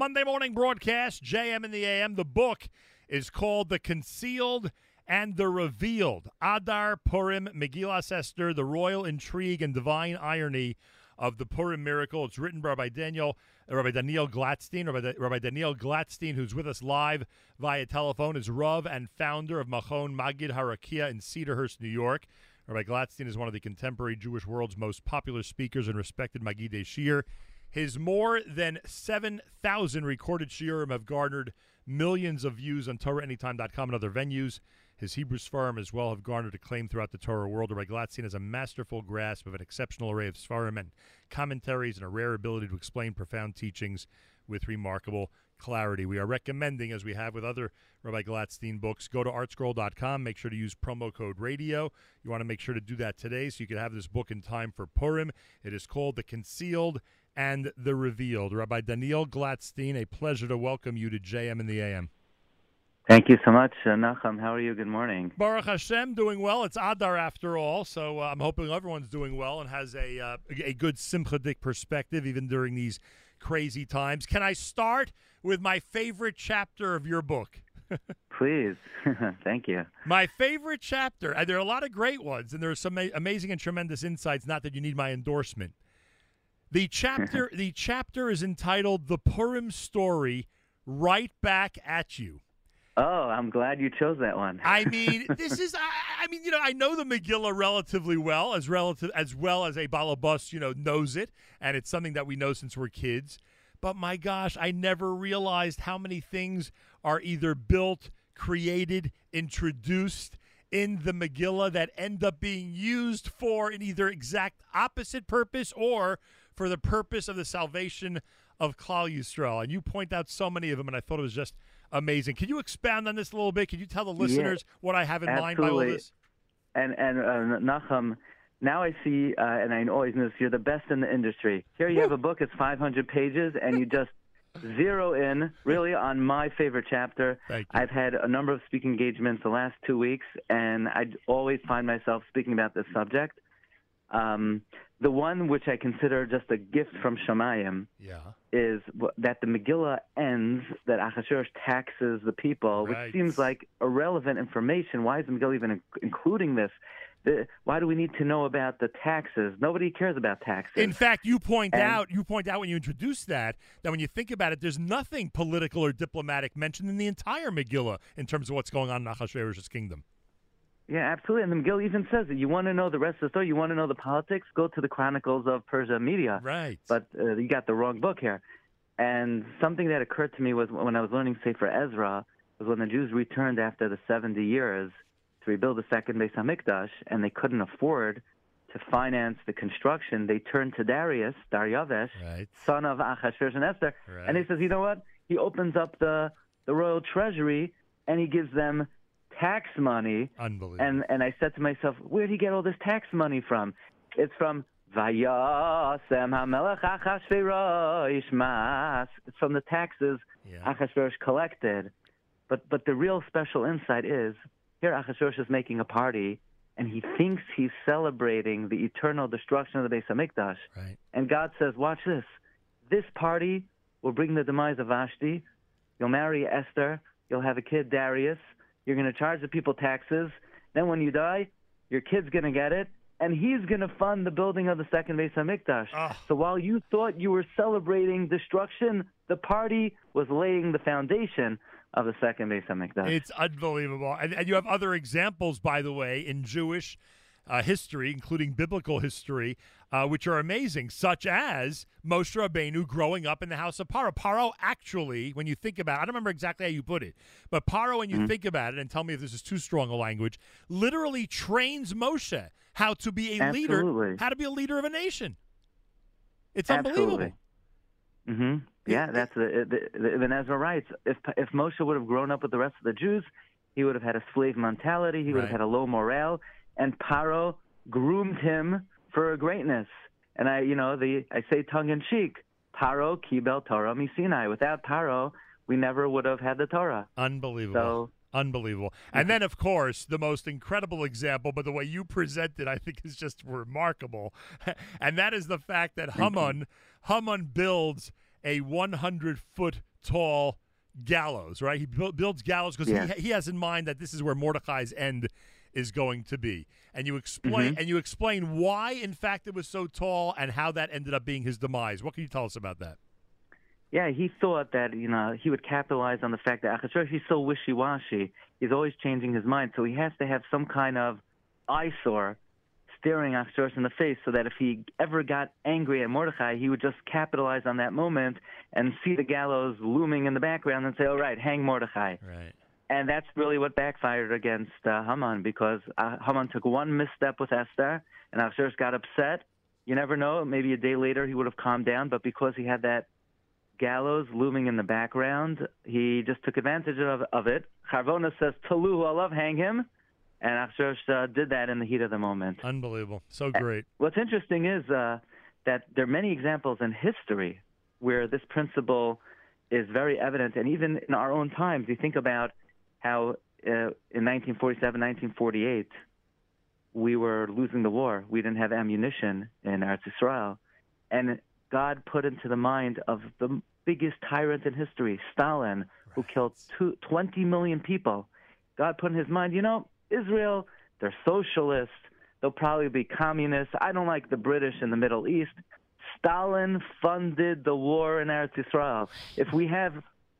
Monday morning broadcast, JM in the AM. The book is called The Concealed and the Revealed. Adar Purim, Megillas Esther, The Royal Intrigue and Divine Irony of the Purim Miracle. It's written by Rabbi Daniel, uh, Rabbi Daniel Glatstein. Rabbi, Rabbi Daniel Glatstein, who's with us live via telephone, is Rav and founder of Machon Magid Harakia in Cedarhurst, New York. Rabbi Glatstein is one of the contemporary Jewish world's most popular speakers and respected Magidei Shir. His more than 7,000 recorded shiurim have garnered millions of views on TorahAnytime.com and other venues. His Hebrews Sfarim as well have garnered acclaim throughout the Torah world. Rabbi Glatstein has a masterful grasp of an exceptional array of Sfarim and commentaries and a rare ability to explain profound teachings with remarkable clarity. We are recommending, as we have with other Rabbi Glatstein books, go to artscroll.com. Make sure to use promo code radio. You want to make sure to do that today so you can have this book in time for Purim. It is called The Concealed and the Revealed. Rabbi Daniel Glatstein, a pleasure to welcome you to JM in the AM. Thank you so much, uh, Nachum. How are you? Good morning. Baruch Hashem, doing well. It's Adar after all, so uh, I'm hoping everyone's doing well and has a uh, a good simchadik perspective even during these crazy times. Can I start with my favorite chapter of your book? Please. Thank you. My favorite chapter, there are a lot of great ones, and there are some amazing and tremendous insights, not that you need my endorsement. The mm-hmm. chapter the chapter is entitled The Purim Story Right Back at You. Oh, I'm glad you chose that one. I mean, this is I, I, mean, you know, I know the Megillah relatively well, as relative as well as a balabus, you know, knows it, and it's something that we know since we're kids. But my gosh, I never realized how many things are either built, created, introduced in the Megillah that end up being used for an either exact opposite purpose or for the purpose of the salvation of Yisrael. And you point out so many of them, and I thought it was just amazing. Can you expand on this a little bit? Can you tell the listeners what I have in absolutely. mind by all this? And and uh, Nachum, now I see, uh, and I always know this, you're the best in the industry. Here you have a book, it's 500 pages, and you just zero in really on my favorite chapter. I've had a number of speaking engagements the last two weeks, and I always find myself speaking about this subject. Um, the one which I consider just a gift from Shemayim yeah. is that the Megillah ends that Achashverosh taxes the people, right. which seems like irrelevant information. Why is the Megillah even including this? The, why do we need to know about the taxes? Nobody cares about taxes. In fact, you point and, out you point out when you introduce that that when you think about it, there's nothing political or diplomatic mentioned in the entire Megillah in terms of what's going on in Achashverosh's kingdom. Yeah, absolutely. And the Megillah even says that you want to know the rest of the story, you want to know the politics, go to the Chronicles of Persia Media. Right. But uh, you got the wrong book here. And something that occurred to me was when I was learning Sefer Ezra was when the Jews returned after the 70 years to rebuild the second Beis Hamikdash, and they couldn't afford to finance the construction. They turned to Darius, Daryavesh, right. son of Achashverosh and Esther, right. and he says, you know what? He opens up the the royal treasury and he gives them tax money. Unbelievable. And and I said to myself, where did he get all this tax money from? It's from Vayasem HaMelech Achashverosh Mas. It's from the taxes yeah. Achashverosh collected. But but the real special insight is here Achashverosh is making a party and he thinks he's celebrating the eternal destruction of the Beis Hamikdash. Right. And God says, watch this. This party will bring the demise of Vashti. You'll marry Esther. You'll have a kid, Darius. You're going to charge the people taxes. Then when you die, your kid's going to get it, and he's going to fund the building of the second Beis Hamikdash. Oh. So while you thought you were celebrating destruction, the party was laying the foundation of the second Beis Hamikdash. It's unbelievable, and, and you have other examples, by the way, in Jewish uh, history, including biblical history, uh, which are amazing, such as Moshe Rabbeinu growing up in the house of Paro. Paro actually, when you think about it, I don't remember exactly how you put it, but Paro, when you mm-hmm. think about it, and tell me if this is too strong a language, literally trains Moshe how to be a Absolutely. leader, how to be a leader of a nation. It's Absolutely. unbelievable. Mm-hmm. Yeah, that's the, the, the, the Ezra writes. If if Moshe would have grown up with the rest of the Jews, he would have had a slave mentality. He would Right. have had a low morale, and Paro groomed him for greatness. And I, you know, the I say tongue in cheek, Paro kibel Torah misinai. Without Paro, we never would have had the Torah. Unbelievable. So Unbelievable. And then, of course, the most incredible example, but the way you present it, I think, is just remarkable. and that is the fact that Haman, Haman builds a 100 foot tall gallows, right? He bu- builds gallows because Yeah. he, he has in mind that this is where Mordecai's end is going to be. And you explain mm-hmm. and you explain why, in fact, it was so tall and how that ended up being his demise. What can you tell us about that? Yeah, he thought that you know he would capitalize on the fact that Achashverosh he's so wishy-washy. He's always changing his mind, so he has to have some kind of eyesore staring Achashverosh in the face, so that if he ever got angry at Mordecai, he would just capitalize on that moment and see the gallows looming in the background and say, "All right, hang Mordecai." Right. And that's really what backfired against uh, Haman because uh, Haman took one misstep with Esther, and Achashverosh got upset. You never know; maybe a day later he would have calmed down, but because he had that gallows looming in the background. He just took advantage of, of it. Charvona says, Taluhu, I love hang him. And Achashverosh uh, did that in the heat of the moment. Unbelievable. So great. What's interesting is uh, that there are many examples in history where this principle is very evident. And even in our own times, you think about how uh, in 1947, 1948, we were losing the war. We didn't have ammunition in Eretz Israel. And God put into the mind of the biggest tyrant in history, Stalin, who killed two, 20 million people. God put in his mind, you know, Israel, they're socialists. They'll probably be communists. I don't like the British in the Middle East. Stalin funded the war in Eretz Israel. If we have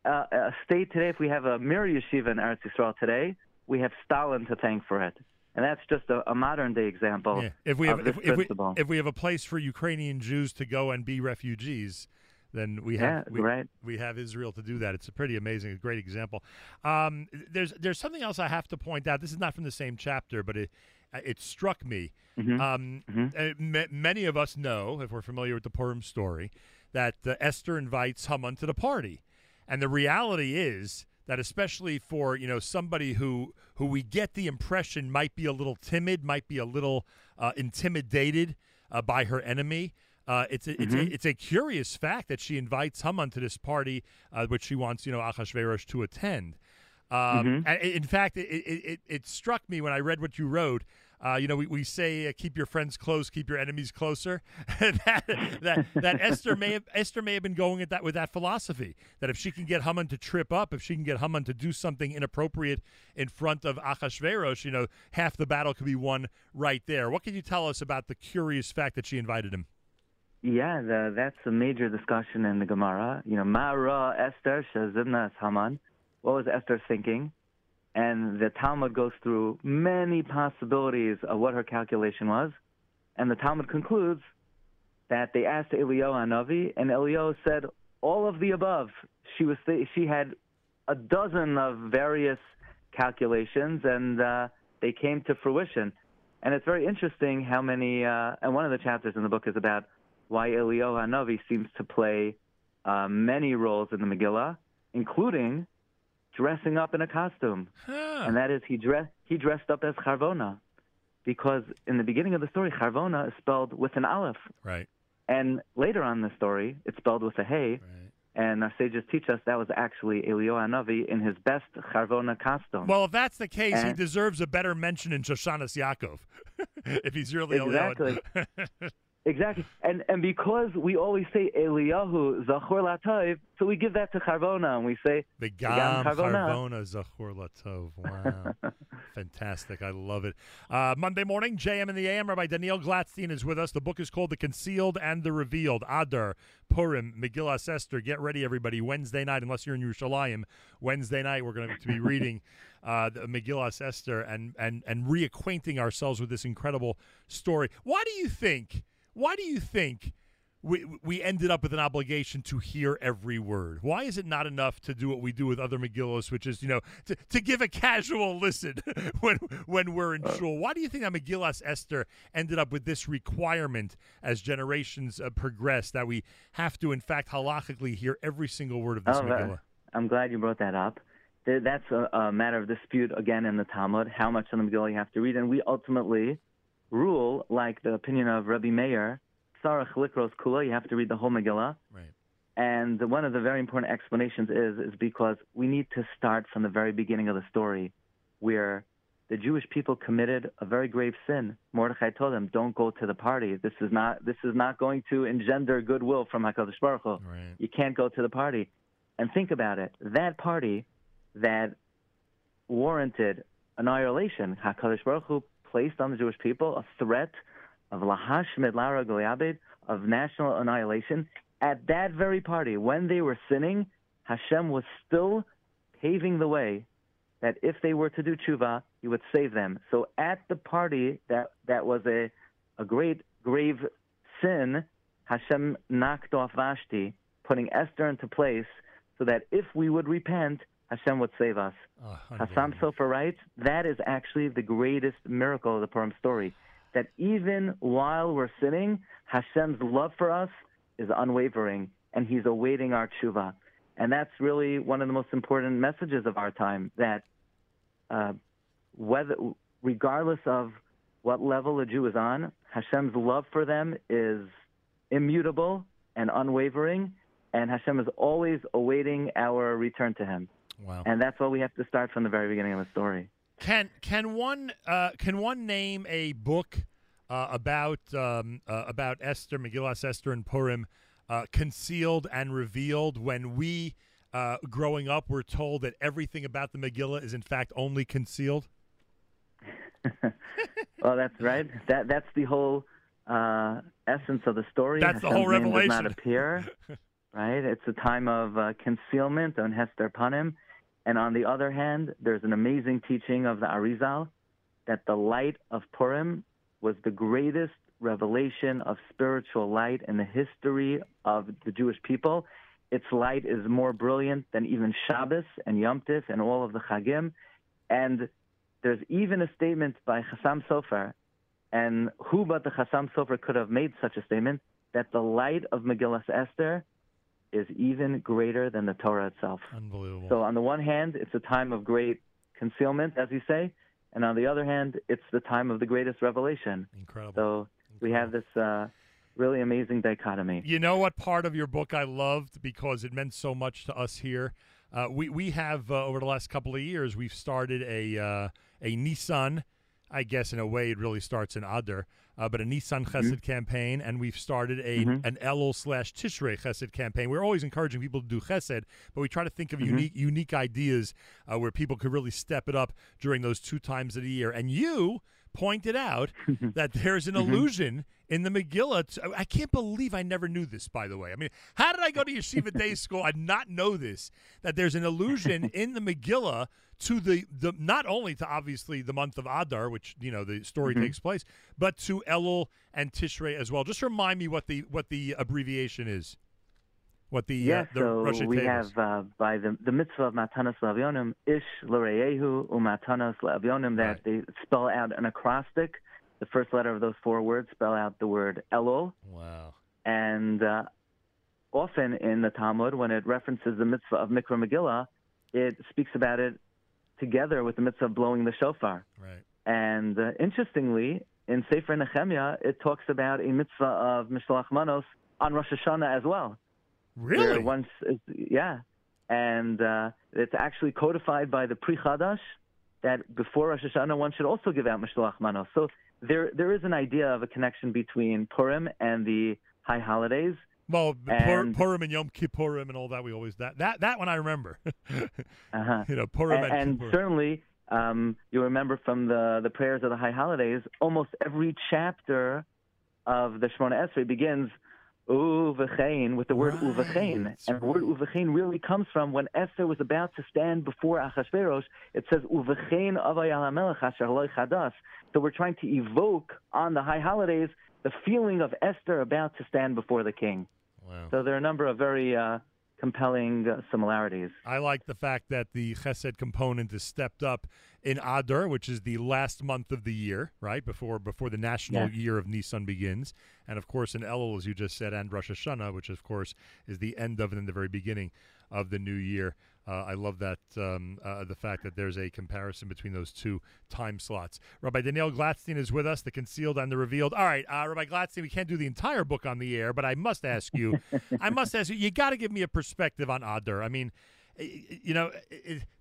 uh, a state today, if we have a Mir Yeshiva in Eretz Israel today, we have Stalin to thank for it. And that's just a, a modern day example Yeah. If we have if, if we if we have a place for Ukrainian Jews to go and be refugees, then we have Yeah, we, right. we have Israel to do that. It's a pretty amazing, a great example. Um, there's there's something else I have to point out. This is not from the same chapter, but it it struck me. Mm-hmm. Um, uh, ma- many of us know, if we're familiar with the Purim story, that uh, Esther invites Haman to the party, and the reality is that especially for you know somebody who who we get the impression might be a little timid, might be a little uh, intimidated uh, by her enemy. Uh, it's a, it's, a, it's a curious fact that she invites Haman to this party, uh, which she wants you know Achashverosh to attend. Um, and in fact, it, it, it, it struck me when I read what you wrote. Uh, you know, we, we say uh, keep your friends close, keep your enemies closer. that, that that Esther may have Esther may have been going at that with that philosophy that if she can get Haman to trip up, if she can get Haman to do something inappropriate in front of Achashverosh, you know, half the battle could be won right there. What can you tell us about the curious fact that she invited him? Yeah, the, that's a major discussion in the Gemara. You know, Mara Esther Shazimnas Haman. What was Esther thinking? And the Talmud goes through many possibilities of what her calculation was. And the Talmud concludes that they asked Eliyahu Hanavi, and Eliyahu said all of the above. She was th- she had a dozen of various calculations, and uh, they came to fruition. And it's very interesting how many. Uh, and one of the chapters in the book is about why Eliyahu Hanavi seems to play uh, many roles in the Megillah, including dressing up in a costume, Huh. and that is he dressed he dressed up as Charvona, because in the beginning of the story, Charvona is spelled with an aleph, right, and later on in the story, it's spelled with a hey. right. And our sages teach us that was actually Eliyahu Hanavi in his best Charvona costume. Well, if that's the case, he deserves a better mention in Shoshanas Yaakov. if he's really Eliyahu. Exactly. Exactly, and and because we always say Eliyahu Zachor Latayv, so we give that to Charvona, and we say The Gam. Charvona Zachor Latov. Wow. Fantastic. I love it. Uh, Monday morning, JM in the AM. Rabbi Daniel Glatstein is with us. The book is called The Concealed and the Revealed. Adar, Purim, Megillah Esther. Get ready, everybody. Wednesday night, unless you're in Yerushalayim, Wednesday night, we're going to be reading uh, the Megillah Esther and, and, and reacquainting ourselves with this incredible story. Why do you think, why do you think we, we ended up with an obligation to hear every word. Why is it not enough to do what we do with other Megillos, which is, you know, to, to give a casual listen when when we're in shul? Why do you think that Megillas Esther ended up with this requirement as generations uh, progress that we have to, in fact, halachically hear every single word of this Oh, Megillah? I'm glad you brought that up. That's a, a matter of dispute again in the Talmud, how much of the Megillah you have to read, and we ultimately rule like the opinion of Rabbi Meir, Sarach Likros Kula, you have to read the whole Megillah. Right. And one of the very important explanations is is because we need to start from the very beginning of the story, where the Jewish people committed a very grave sin. Mordechai told them, "Don't go to the party. This is not this is not going to engender goodwill from Hakadosh Baruch Hu. Right. You can't go to the party." And think about it. That party that warranted annihilation, Hakadosh Baruch Hu placed on the Jewish people a threat of lahash midlara goyabed of national annihilation. At that very party, when they were sinning, Hashem was still paving the way that if they were to do tshuva, he would save them. So at the party that that was a a great grave sin, Hashem knocked off Vashti, putting Esther into place so that if we would repent, Hashem would save us. Oh, Chassam Sofer writes, that is actually the greatest miracle of the Purim story. That even while we're sinning, Hashem's love for us is unwavering, and He's awaiting our tshuva. And that's really one of the most important messages of our time. That uh, whether, regardless of what level a Jew is on, Hashem's love for them is immutable and unwavering, and Hashem is always awaiting our return to Him. Wow. And that's why we have to start from the very beginning of the story. Can can one uh, can one name a book uh, about um, uh, about Esther, Megillas Esther, and Purim, uh, concealed and revealed? When we uh, growing up were told that everything about the Megillah is in fact only concealed. well, that's right. That that's the whole uh, essence of the story. That's the whole revelation. Does not appear. right. It's a time of uh, concealment on Hester Panim, and on the other hand, there's an amazing teaching of the Arizal that the light of Purim was the greatest revelation of spiritual light in the history of the Jewish people. Its light is more brilliant than even Shabbos and Yom Tif and all of the Chagim. And there's even a statement by Chassam Sofer, and who but the Chassam Sofer could have made such a statement, that the light of Megillas Esther is even greater than the Torah itself. Unbelievable. So on the one hand, it's a time of great concealment, as you say, and on the other hand, it's the time of the greatest revelation. Incredible. So we have this uh, really amazing dichotomy. You know what part of your book I loved because it meant so much to us here. Uh, we we have uh, over the last couple of years we've started a uh, a Nissan. I guess in a way it really starts in Adar, uh, but a Nissan Chesed campaign, and we've started a an Elul slash Tishrei Chesed campaign. We're always encouraging people to do Chesed, but we try to think of unique unique ideas uh, where people could really step it up during those two times of the year. And you pointed out that there's an mm-hmm. illusion in the Megillah. I can't believe I never knew this, by the way. I mean, how did I go to Yeshiva Day School and not know this? That there's an illusion in the Megillah to the, the not only to obviously the month of Adar, which you know the story mm-hmm. takes place, but to Elul and Tishrei as well. Just remind me what the what the abbreviation is. What the Yeah, uh, the so Rosh we have uh, by the, the mitzvah of Matanas Lavionim, Ish L'Reyehu Umatanas Lavionim, that they spell out an acrostic. The first letter of those four words spell out the word Elul. Wow. And uh, often in the Talmud, when it references the mitzvah of Mikra Megillah, it speaks about it together with the mitzvah of blowing the shofar. Right. And uh, interestingly, in Sefer Nehemiah, it talks about a mitzvah of Mishloach Manos on Rosh Hashanah as well. Really? Once, yeah, and uh, it's actually codified by the Pri Chadash that before Rosh Hashanah one should also give out Mishloach Manos. So there, there is an idea of a connection between Purim and the high holidays. Well, And- Purim and Yom Kippurim and all that. We always that that that one I remember. Uh-huh. you know, Purim and, and, and certainly um, you remember from the, the prayers of the high holidays, almost every chapter of the Shemona Esrei begins uvechein with the word Right, and the word uvechein really comes from when Esther was about to stand before Achashverosh. It says uvechein avayal asher chadas. So we're trying to evoke on the high holidays the feeling of Esther about to stand before the king. Wow. So there are a number of very uh, compelling uh, similarities. I like the fact that the Chesed component is stepped up in Adar, which is the last month of the year, right before before the national Yeah. year of Nisan begins, and of course in Elul, as you just said, and Rosh Hashanah, which of course is the end of and the very beginning of the new year. Uh, I love that um, uh, the fact that there's a comparison between those two time slots. Rabbi Daniel Glatstein is with us, the concealed and the revealed. All right, uh, Rabbi Glatstein, we can't do the entire book on the air, but I must ask you, I must ask you, you got to give me a perspective on Adar. I mean, you know,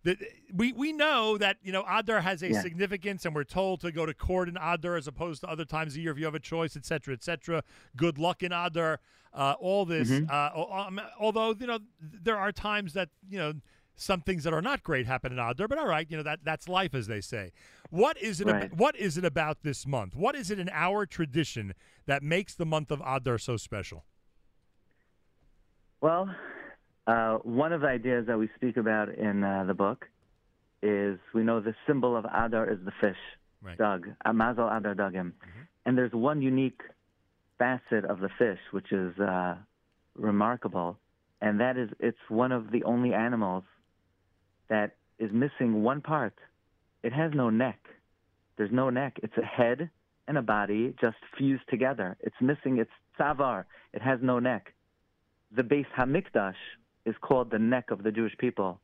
the, we we know that you know Adar has a Yeah. significance, and we're told to go to court in Adar as opposed to other times of year if you have a choice, et cetera, et cetera. Good luck in Adar. Uh, all this, Mhm. uh, um, although you know there are times that you know some things that are not great happen in Adar, but all right, you know that that's life, as they say. What is it? ab- Right. what is it about this month? What is it in our tradition that makes the month of Adar so special? Well, uh, one of the ideas that we speak about in uh, the book is we know the symbol of Adar is the fish, Right. dug, Amazal Adar Dugim. And there's one unique facet of the fish which is uh, remarkable, and that is it's one of the only animals that is missing one part. It has no neck. There's no neck. It's a head and a body just fused together. It's missing its tzavar. It has no neck. The Beis Hamikdash is called the neck of the Jewish people.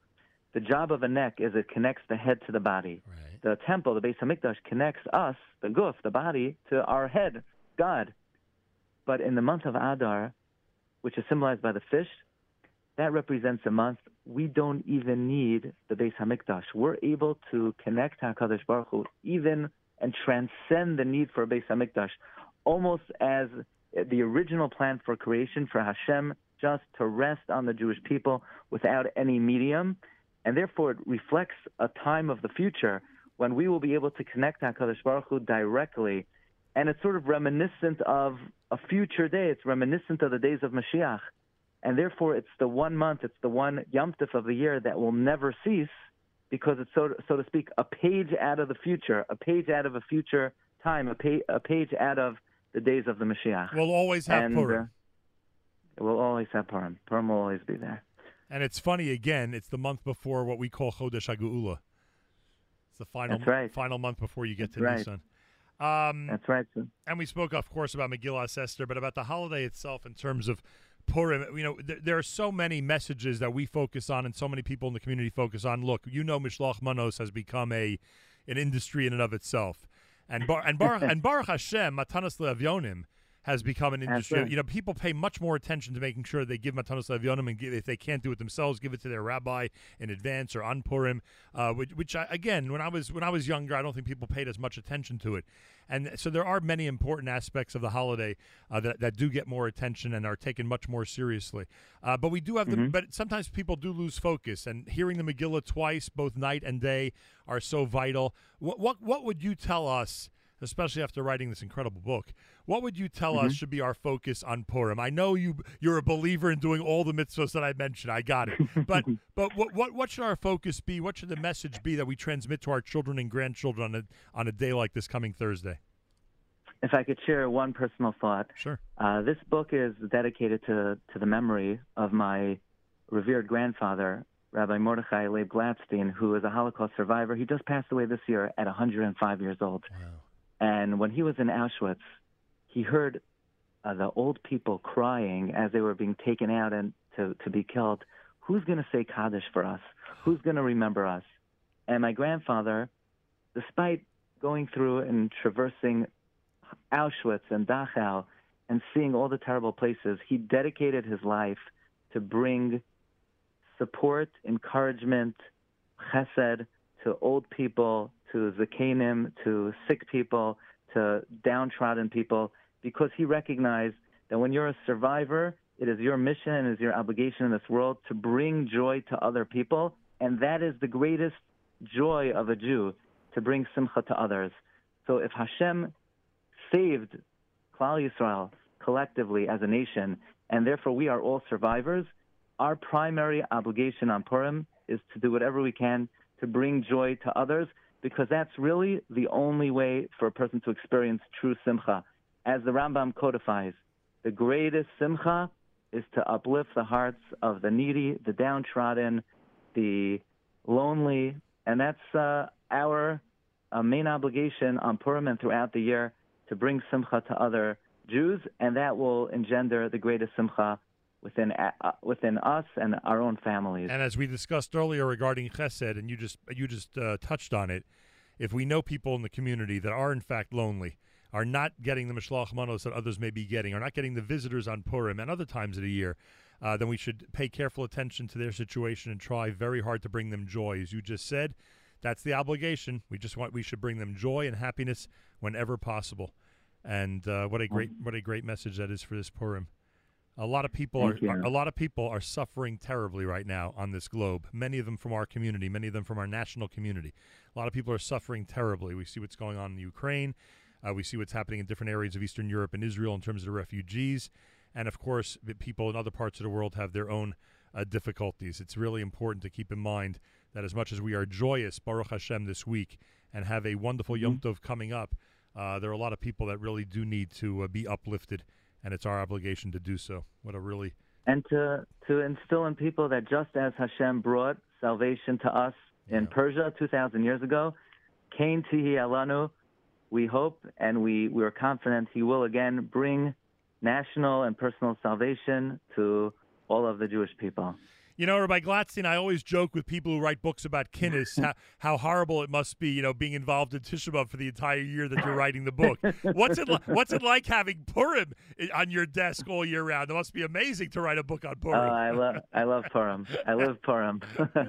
The job of a neck is it connects the head to the body. Right. The temple, the Beis Hamikdash, connects us, the guf, the body, to our head, God. But in the month of Adar, which is symbolized by the fish, that represents a month we don't even need the Beis Hamikdash. We're able to connect Hakadosh Baruch Hu, even and transcend the need for a Beis Hamikdash, almost as the original plan for creation for Hashem, just to rest on the Jewish people without any medium, and therefore it reflects a time of the future when we will be able to connect Hakadosh Baruch Hu directly, and it's sort of reminiscent of a future day. It's reminiscent of the days of Mashiach and therefore it's the one month, it's the one Yom of the year that will never cease, because it's so so to speak a page out of the future, a page out of a future time, a, pa- a page out of the days of the Mashiach. We'll always have and Purim. uh, we'll always have Purim. Purim will always be there. And it's funny again. It's the month before what we call Chodesh Hageula. It's the final right. final month before you get to That's Nisan. Um, That's right. And we spoke, of course, about Megillah Esther, but about the holiday itself in terms of Purim. You know, th- there are so many messages that we focus on, and so many people in the community focus on. Look, you know, Mishloach Manos has become a an industry in and of itself, and Bar- and Baruch and Baruch Hashem Matanas Le'avyonim has become an industry. right. You know, people pay much more attention to making sure they give Matanos Le'avyonim, and give, if they can't do it themselves, give it to their rabbi in advance or on Purim. Uh, which, which I, again, when I was when I was younger, I don't think people paid as much attention to it. And so there are many important aspects of the holiday uh, that, that do get more attention and are taken much more seriously. Uh, but we do have the, but sometimes people do lose focus. And hearing the Megillah twice, both night and day, are so vital. What what what would you tell us? Especially after writing this incredible book, what would you tell us should be our focus on Purim? I know you you're a believer in doing all the mitzvahs that I mentioned. I got it. But but what what what should our focus be? What should the message be that we transmit to our children and grandchildren on a on a day like this coming Thursday? if I could share one personal thought, Sure. Uh, this book is dedicated to, to the memory of my revered grandfather, Rabbi Mordechai Leib Glatstein, who is a Holocaust survivor. He just passed away this year at 105 years old. Wow. And when he was in Auschwitz, he heard uh, the old people crying as they were being taken out and to, to be killed. Who's going to say Kaddish for us? Who's going to remember us? And my grandfather, despite going through and traversing Auschwitz and Dachau and seeing all the terrible places, he dedicated his life to bring support, encouragement, chesed to old people, to zakenim, to sick people, to downtrodden people, because he recognized that when you're a survivor, it is your mission and it is your obligation in this world to bring joy to other people, and that is the greatest joy of a Jew, to bring simcha to others. So if Hashem saved Klal Yisrael collectively as a nation, and therefore we are all survivors, our primary obligation on Purim is to do whatever we can to bring joy to others, because that's really the only way for a person to experience true simcha. As the Rambam codifies, the greatest simcha is to uplift the hearts of the needy, the downtrodden, the lonely, and that's uh, our uh, main obligation on Purim and throughout the year to bring simcha to other Jews, and that will engender the greatest simcha within uh, within us and our own families. And as we discussed earlier regarding Chesed, and you just you just uh, touched on it, if we know people in the community that are in fact lonely, are not getting the mishloach manos that others may be getting, are not getting the visitors on Purim and other times of the year, uh, then we should pay careful attention to their situation and try very hard to bring them joy. As you just said, that's the obligation. We just want we should bring them joy and happiness whenever possible. And uh, what a great what a great message that is for this Purim. A lot of people are, a lot of people are suffering terribly right now on this globe. Many of them from our community, many of them from our national community. A lot of people are suffering terribly. We see what's going on in Ukraine. Uh, we see what's happening in different areas of Eastern Europe and Israel in terms of the refugees, and of course, people in other parts of the world have their own uh, difficulties. It's really important to keep in mind that as much as we are joyous, Baruch Hashem, this week and have a wonderful mm-hmm. Yom Tov coming up, uh, there are a lot of people that really do need to uh, be uplifted and it's our obligation to do so. What a really and to to instill in people that just as Hashem brought salvation to us in yeah. Persia 2,000 years ago, Kain Tihi Alanu, we hope and we we are confident He will again bring national and personal salvation to all of the Jewish people. You know, Rabbi Glatstein, I always joke with people who write books about Kinnis how, how horrible it must be, you know, being involved in Tisha B'Av for the entire year that you're writing the book. What's it What's it like having Purim on your desk all year round? It must be amazing to write a book on Purim. Oh, I love I love Purim. I love Purim.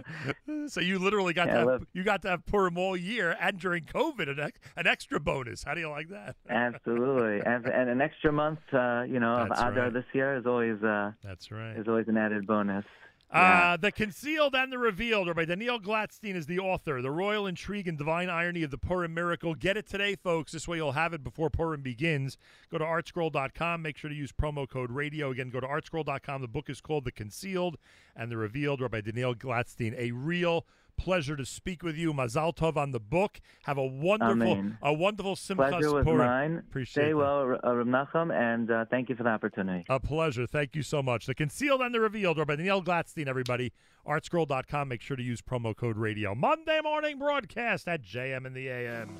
so you literally got yeah, to have, love... you got to have Purim all year and during COVID an, an extra bonus. How do you like that? Absolutely, and, and an extra month, uh, you know, That's of Adar right. this year is always uh, That's right. Is always an added bonus. Yeah. Uh, the Concealed and the Revealed, Rabbi Daniel Glatstein is the author. The royal intrigue and divine irony of the Purim miracle. Get it today, folks. This way you'll have it before Purim begins. Go to artscroll.com. Make sure to use promo code radio. Again, go to artscroll.com. The book is called The Concealed and the Revealed, Rabbi Daniel Glatstein. A real pleasure to speak with you. Mazal Tov on the book. Have a wonderful, Amen. a wonderful Simchas Pleasure was Purim. mine. Appreciate Stay well, Rav Nachum, and uh, thank you for the opportunity. A pleasure. Thank you so much. The Concealed and the Revealed, by Daniel Glatstein, everybody. Artscroll.com. Make sure to use promo code radio. Monday morning broadcast at JM in the AM.